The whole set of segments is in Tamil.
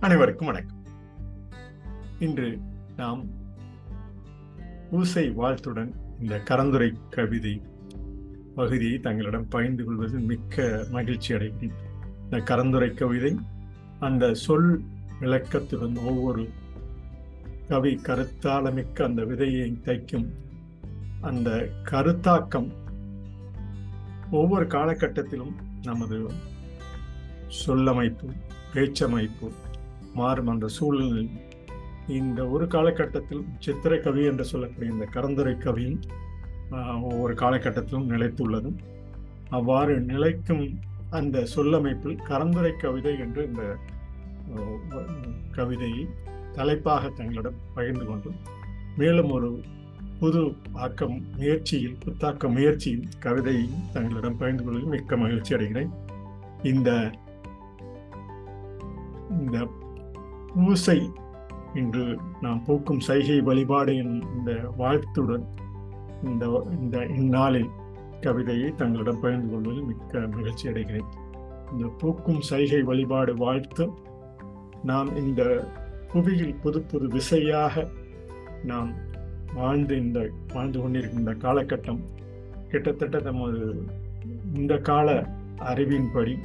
அனைவருக்கும் வணக்கம். இன்று நாம் ஊசை வாழ்த்துடன் இந்த கரந்துரை கவிதை பகுதியை தங்களிடம் பகிர்ந்து கொள்வது மிக்க மகிழ்ச்சி அடைகிறேன். இந்த கரந்துரை கவிதை அந்த சொல் விளக்கத்துடன் ஒவ்வொரு கவி கருத்தாளமிக்க அந்த விதையை தைக்கும் அந்த கருத்தாக்கம் ஒவ்வொரு காலகட்டத்திலும் நமது சொல்லமைப்பு பேச்சமைப்பு மாறும் அந்த சூழலில் இந்த ஒரு காலகட்டத்தில் சித்திரை கவி என்று சொல்லக்கூடிய இந்த கரந்துரை கவியும் ஒவ்வொரு காலகட்டத்திலும் நிலைத்துள்ளது அவ்வாறு நிலைக்கும் அந்த சொல்லமைப்பில் கரந்துரை கவிதை என்று இந்த கவிதையை தலைப்பாக தங்களிடம் பகிர்ந்து கொண்டும் மேலும் ஒரு புது ஆக்கம் முயற்சியில் புத்தாக்க முயற்சியில் கவிதையை தங்களிடம் பகிர்ந்து கொள்வதில் மிக்க மகிழ்ச்சி அடைகிறேன். இந்த இந்த பூசை இன்று நாம் பூக்கும் சைகை வழிபாடு இந்த வாழ்த்துடன் இந்த இந்த இந்நாளில் கவிதையை தங்களிடம் பகிர்ந்து கொள்வதில் மிக்க மகிழ்ச்சி அடைகிறேன். இந்த பூக்கும் சைகை வழிபாடு வாழ்த்து நாம் இந்த புவியில் புது புது விசையாக நாம் வாழ்ந்து இந்த வாழ்ந்து கொண்டிருக்கின்ற காலகட்டம் கிட்டத்தட்ட நமது இந்த கால அறிவின்படி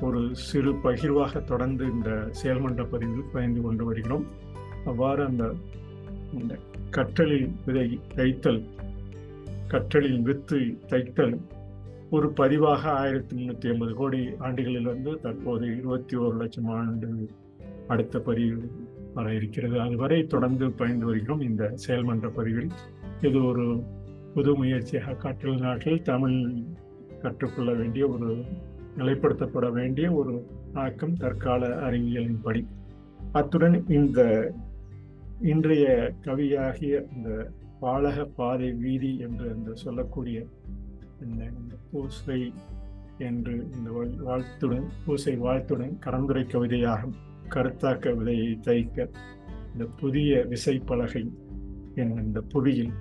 ஒரு சிறு பகிர்வாக தொடர்ந்து இந்த செயல்மன்ற பதிவில் பயந்து கொண்டு வருகிறோம். அவ்வாறு அந்த இந்த கற்றலில் விதை தைத்தல் கற்றலில் வித்து தைத்தல் ஒரு பதிவாக ஆயிரத்தி முந்நூற்றி ஐம்பது கோடி ஆண்டுகளிலிருந்து தற்போது இருபத்தி ஒரு லட்சம் ஆண்டு அடுத்த பதிவு வர இருக்கிறது. அதுவரை தொடர்ந்து பயந்து வருகிறோம் இந்த செயல்மன்ற பதிவில். இது ஒரு புது முயற்சியாக கற்றல் நாட்டில் தமிழ் கற்றுக்கொள்ள வேண்டிய ஒரு நிலைப்படுத்தப்பட வேண்டிய ஒரு ஆக்கம் தற்கால அறிவியலின் படி அத்துடன் இந்த இன்றைய கவியாகிய இந்த பாலக பாதை வீதி என்று அந்த சொல்லக்கூடிய இந்த பூசை என்று இந்த வாழ்த்துடன் பூசை வாழ்த்துடன் கலந்துரை கவிதையாகும் கருத்தாக்க விதையை தைக்க இந்த புதிய விசைப்பலகை என் இந்த புவியில்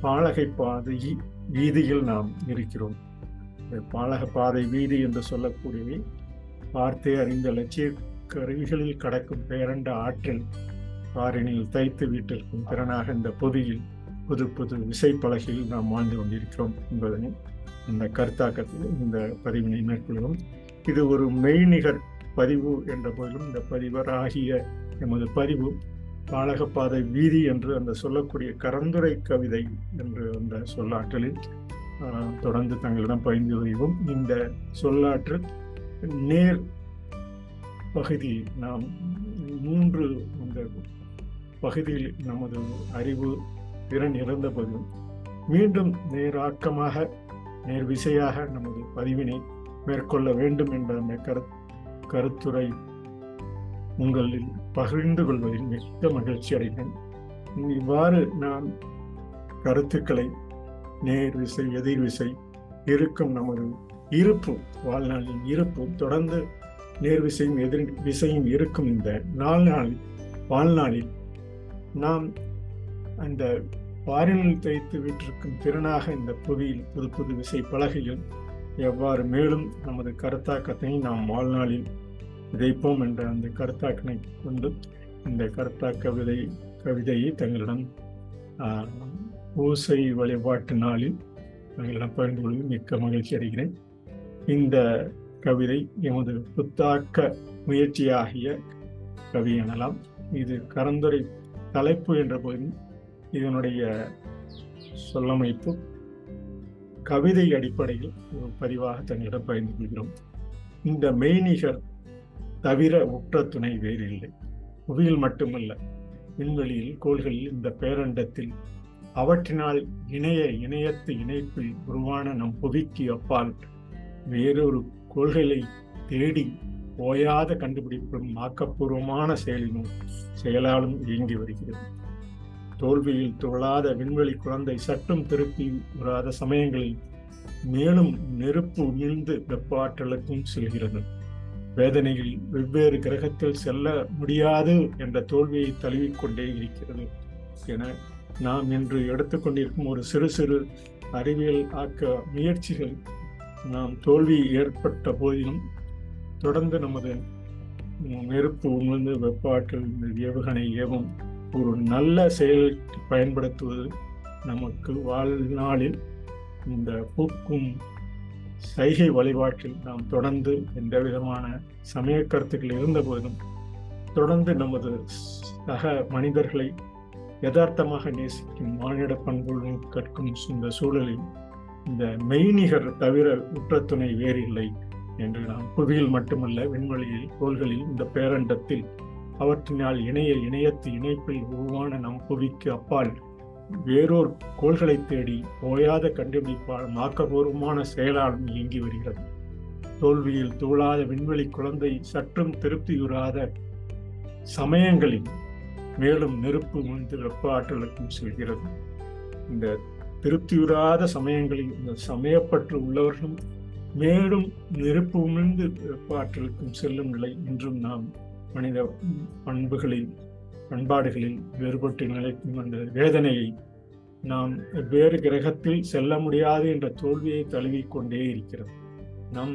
பாலகை பாதை வீதியில் நாம் இருக்கிறோம். பாலக பாதை வீதி என்று சொல்லக்கூடியவை. பார்த்தே அறிந்த லட்சிய கருவிகளில் கடக்கும் பேரண்ட ஆற்றில் பாரினில் தைத்து வீட்டிற்கும் திறனாக இந்த புவியில் புது புது விசைப்பலகையில் நாம் வாழ்ந்து கொண்டிருக்கிறோம் என்பதனை இந்த கருத்தாக்கத்தில் இந்த பதிவினை மேற்கொள்கிறோம் இது ஒரு மெய்நிகர் பதிவு என்ற போதிலும் இந்த பதிவர் ஆகிய எமது பதிவு பாலகப்பாதை வீதி என்று அந்த சொல்லக்கூடிய கரந்துரை கவிதை என்று அந்த சொல்லாற்றலில் தொடர்ந்து தங்களிடம் பகிர்ந்து வருகிறோம் இந்த சொல்லாற்று நேர் பகுதி நாம் மூன்று இந்த பகுதியில் நமது அறிவு திறன் இறந்த போதிலும் மீண்டும் நேராக்கமாக நேர் விசையாக நமது பதிவினை மேற்கொள்ள வேண்டும் என்ற அந்த கரு கருத்துரை உங்களில் பகிர்ந்து கொள்வதில் மிக்க மகிழ்ச்சி அடைகிறேன். இவ்வாறு நான் கருத்துக்களை நேர் விசை எதிர் விசை இருக்கும் நமது இருப்பு வாழ்நாளின் இருப்பு தொடர்ந்து நேர் விசையும் எதிர் விசையும் இருக்கும் இந்த நாள் நாள் வாழ்நாளில் நாம் அந்த பாரினில் தைத்து விட்டிருக்கும் திறனாக இந்த புவியில் புது புது விசை பலகையில் எவ்வாறு மேலும் நமது கருத்தாக்கத்தை நாம் வாழ்நாளில் விதைப்போம் என்ற அந்த கருத்தாக்கனை கொண்டு இந்த கருத்தாக்க விதை கவிதையை தங்களிடம் பூசை வழிபாட்டு நாளில் தங்களிடம் பகிர்ந்து கொள்வது மிக்க மகிழ்ச்சி அடைகிறேன். இந்த கவிதை எமது புத்தாக்க முயற்சியாகிய கவி எனலாம். இது கரந்துரை தலைப்பு என்ற போதும் இதனுடைய சொல்லமைப்பு கவிதை அடிப்படையில் ஒரு பதிவாக தங்களிடம் பகிர்ந்து கொள்கிறோம். இந்த மெய்நிகர் தவிர உற்ற துணை வேறு இல்லை புவியில் மட்டுமல்ல விண்வெளியில் கோள்களில் இந்த பேரண்டத்தில் அவற்றினால் இணைய இணையத்து இணைப்பில் உருவான நம் புவிக்கு அப்பால் வேறொரு கொள்கைகளை தேடி ஓயாத கண்டுபிடிப்பும் ஆக்கப்பூர்வமான செயலினும் செயலாலும் இயங்கி வருகிறது. தோல்வியில் துவளாத விண்வெளி குழந்தை சட்டும் திருப்பி உறாத சமயங்களில் மேலும் நெருப்பு உமிழ்ந்து வெப்ப ஆற்றலுக்கும் செல்கிறது. வேதனையில் வெவ்வேறு கிரகத்தில் செல்ல முடியாது என்ற தோல்வியை தழுவிக்கொண்டே இருக்கிறது என நாம் இன்று எடுத்துக்கொண்டிருக்கும் ஒரு சிறு சிறு அறிவியல் ஆக்க முயற்சிகள் நாம் தோல்வி ஏற்பட்ட போதிலும் தொடர்ந்து நமது நெருப்பு உமிழ்ந்து வெப்பாற்றல் இந்த ஏவுகணை ஏவும் ஒரு நல்ல செயல் பயன்படுத்துவது நமக்கு வாழ்நாளில் இந்த பூக்கும் சைகை வழிபாட்டில் நாம் தொடர்ந்து எந்த விதமான சமய கருத்துக்கள் இருந்த போதும் தொடர்ந்து நமது சக மனிதர்களை யதார்த்தமாக நேசிக்கும் மானிட பண்புடன் கற்கும் இந்த சூழலில் இந்த மெய்நிகர் தவிர உற்றத்துணை வேறில்லை என்று நாம் புவியில் மட்டுமல்ல விண்வெளியில் கோள்களில் இந்த பேரண்டத்தில் அவற்றினால் இணைய இணையத்து இணைப்பில் உருவான நம் புவிக்கு அப்பால் வேறோர் கோள்களை தேடி ஓயாத கண்டுபிடிப்பால் ஆக்கபூர்வமான செயலாளம் இயங்கி வருகிறது. தோல்வியில் தூளாத விண்வெளி குழந்தை சற்றும் திருப்தியுறாத சமயங்களில் மேலும் நெருப்பு முந்து வெப்ப ஆற்றலுக்கும் செல்கிறது. இந்த திருப்தியுறாத சமயங்களில் இந்த சமயப்பற்று உள்ளவர்களும் மேலும் நெருப்பு உமிழ்ந்து வெப்ப ஆற்றலுக்கும் செல்லும் நிலை இன்றும் நாம் மனித பண்புகளில் பண்பாடுகளில் வேறுபட்டு நிலைக்கும் அந்த வேதனையை நாம் வேறு கிரகத்தில் செல்ல முடியாது என்ற தோல்வியை தழுவிக்கொண்டே இருக்கிறது நம்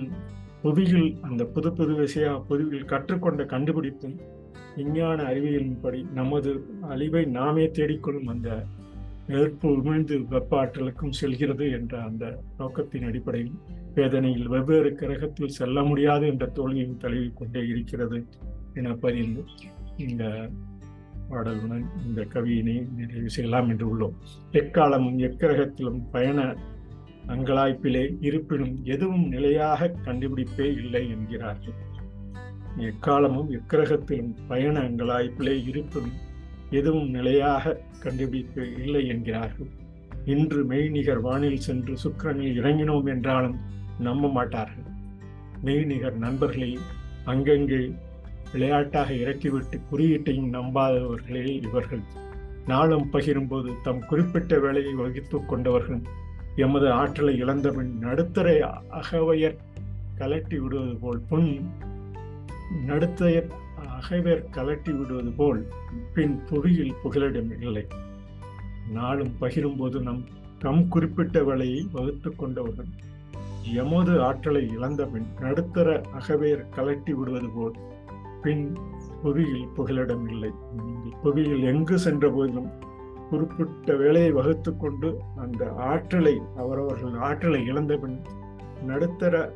புவியில் அந்த புது புது விஷய புதுவில் கற்றுக்கொண்ட கண்டுபிடிப்பும் விஞ்ஞான அறிவியலின்படி நமது அழிவை நாமே தேடிக்கொள்ளும் அந்த நெருப்பு உமிழ்ந்து வெப்ப ஆற்றலுக்கும் செல்கிறது என்ற அந்த நோக்கத்தின் அடிப்படையில் வேதனையில் வெவ்வேறு கிரகத்தில் செல்ல முடியாது என்ற தோல்வியும் தழுவிக்கொண்டே இருக்கிறது என பதிந்து இந்த பாடலுடன் இந்த கவியினை நிறைவு செய்யலாம் என்று உள்ளோம். எக்காலமும் எக்கிரகத்திலும் பயண அங்கலாய்ப்பிலே இருப்பினும் எதுவும் நிலையாக கண்டுபிடிப்பே இல்லை என்கிறார்கள். எக்காலமும் எக்கிரகத்திலும் பயண அங்கலாய்ப்பிலே இருப்பதும் எதுவும் நிலையாக கண்டுபிடிப்பு இல்லை என்கிறார்கள். இன்று மெய்நிகர் வானில் சென்று சுக்கரனில் இறங்கினோம் என்றாலும் நம்ப மாட்டார்கள். மெய்நிகர் நண்பர்களை அங்கங்கே விளையாட்டாக இறக்கிவிட்டு குறியீட்டையும் நம்பாதவர்களே இவர்கள். நாளும் பகிரும்போது தம் குறிப்பிட்ட வேலையை வகித்து கொண்டவர்கள். எமது ஆற்றலை இழந்தபின் நடுத்தர அகவையர் கலட்டி விடுவது போல் பொன் நடுத்தையர் அகைவர் கலட்டி விடுவது போல் பின் புவியில் புகலிடம் இல்லை. நாளும் பகிரும்போது நம் நம் குறிப்பிட்ட வேலையை வகுத்து கொண்டவர்கள் எமது ஆற்றலை இழந்தபின் நடுத்தர அகவையர் கலட்டி விடுவது போல் பின் புவியில் புகலிடம் இல்லை. புவியில் எங்கு சென்ற போதிலும் குறிப்பிட்ட வேலையை வகுத்து கொண்டு அந்த ஆற்றலை அவரவர்கள் ஆற்றலை இழந்த பின் நடுத்தர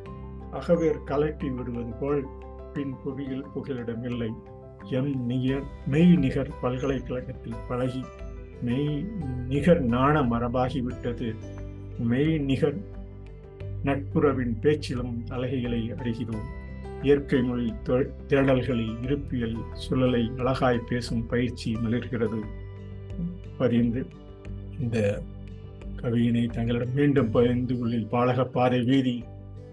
அகவேர் கலட்டி விடுவது போல் பின் புவியில் புகலிடமில்லை. எம் நிகர் மெய் நிகர் பல்கலைக்கழகத்தில் பழகி மெய் நிகர் நாண மரபாகிவிட்டது. மெய் நிகர் நட்புறவின் பேச்சிலும் அழகைகளை அறிகிறோம் இயற்கை மொழி தேடல்களில் இருப்பியல் சுழலை அழகாய் பேசும் பயிற்சி மலர்கிறது. பதிந்து இந்த கவியினை தங்களிடம் மீண்டும் பதிந்து உள்ளில் பாலக பாதை வீதி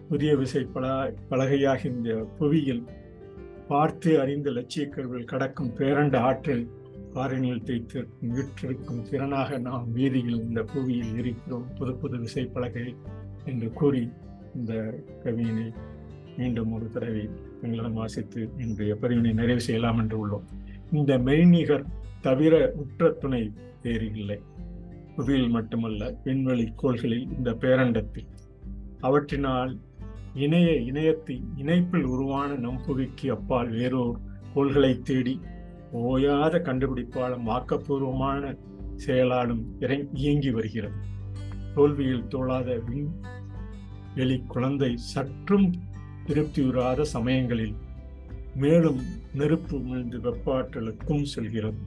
புதிய விசை பல பலகையாகின்ற இந்த புவியில் பார்த்து அறிந்த லட்சிய கருவில் கடக்கும் பேரண்ட ஆற்றல் காரணியில் தைத்திருக்கும் விற்றிருக்கும் திறனாக நாம் வீதியில் இந்த புவியில் இருக்கிறோம். புது புது விசை பலகை என்று கூறி இந்த கவியினை மீண்டும் ஒரு தடவை எங்களிடம் வாசித்து இன்றைய பதிவினை நிறைவு செய்யலாம் என்று உள்ளோம். இந்த மெய்நிகர் தவிர உற்ற துணை வேறு இல்லை புவியில் மட்டுமல்ல விண்வெளி கோள்களில் இந்த பேரண்டத்தில் அவற்றினால் இணைய இணையத்து இணைப்பில் உருவான நம்புகைக்கு அப்பால் வேறோர் கோள்களை தேடி ஓயாத கண்டுபிடிப்பாலும் ஆக்கப்பூர்வமான செயலாலும் இயங்கி வருகிறது. தோல்வியில் தோழாத விண் வெளி குழந்தை சற்றும் திருப்தியுறாத சமயங்களில் மேலும் நெருப்பு உமிழ்ந்து வெப்பாற்றலுக்கும் செல்கிறது.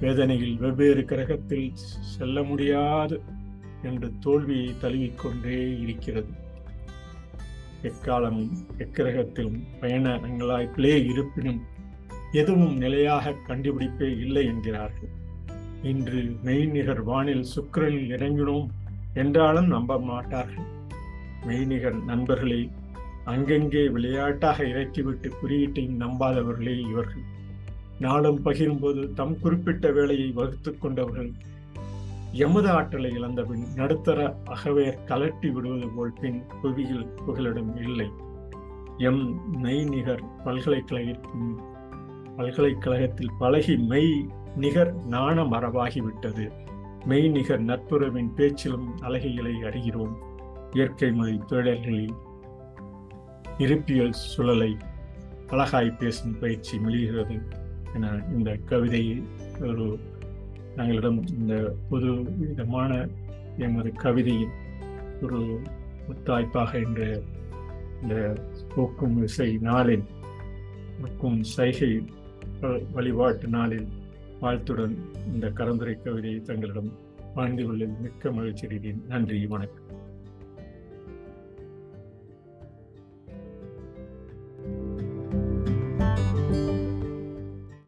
வேதனையில் வெவ்வேறு கிரகத்தில் செல்ல முடியாது என்று தோல்வியை தழுவிக்கொண்டே இருக்கிறது. எக்காலமும் எக்கிரகத்திலும் பயணங்களாய் அங்கலாய்ப்பிலே இருப்பினும் எதுவும் நிலையாக கண்டுபிடிப்பே இல்லை என்கிறார்கள். இன்று மெய்நிகர் வானில் சுக்கிரனில் இறங்கினோம் என்றாலும் நம்ப மாட்டார்கள். மெய்நிகர் நண்பர்களே அங்கங்கே விளையாட்டாக இறக்கிவிட்டு குறியீட்டையும் நம்பாதவர்களே இவர்கள். நாளும் பகிரும்போது தம் குறிப்பிட்ட வேலையை வகுத்து கொண்டவர்கள் எமது ஆற்றலை இழந்தபின் நடுத்தர அகவேர் கலட்டி விடுவது போல் பின் புவியில் புகலிடம் இல்லை. எம் மெய்நிகர் பல்கலைக்கழகத்தின் பல்கலைக்கழகத்தில் பழகி மெய் நிகர் நாண மரபாகிவிட்டது மெய்நிகர் நட்புறவின் பேச்சிலும் அழகைகளை அறிகிறோம். இயற்கை மொழி தொழில்களில் இருப்பியல் சுழலை அழகாய் பேசும் பயிற்சி மிளிகிறது என இந்த கவிதையை ஒரு தங்களிடம் இந்த புது விதமான எமது கவிதையின் ஒரு முத்தாய்ப்பாக என்ற இந்த போக்கும் இசை நாளில் மற்றும் சைகை வழிபாட்டு நாளில் வாழ்த்துடன் இந்த கலந்துரை கவிதையை தங்களிடம் வாழ்ந்து கொள்ள மிக்க மகிழ்ச்சி நன்றி வணக்கம்.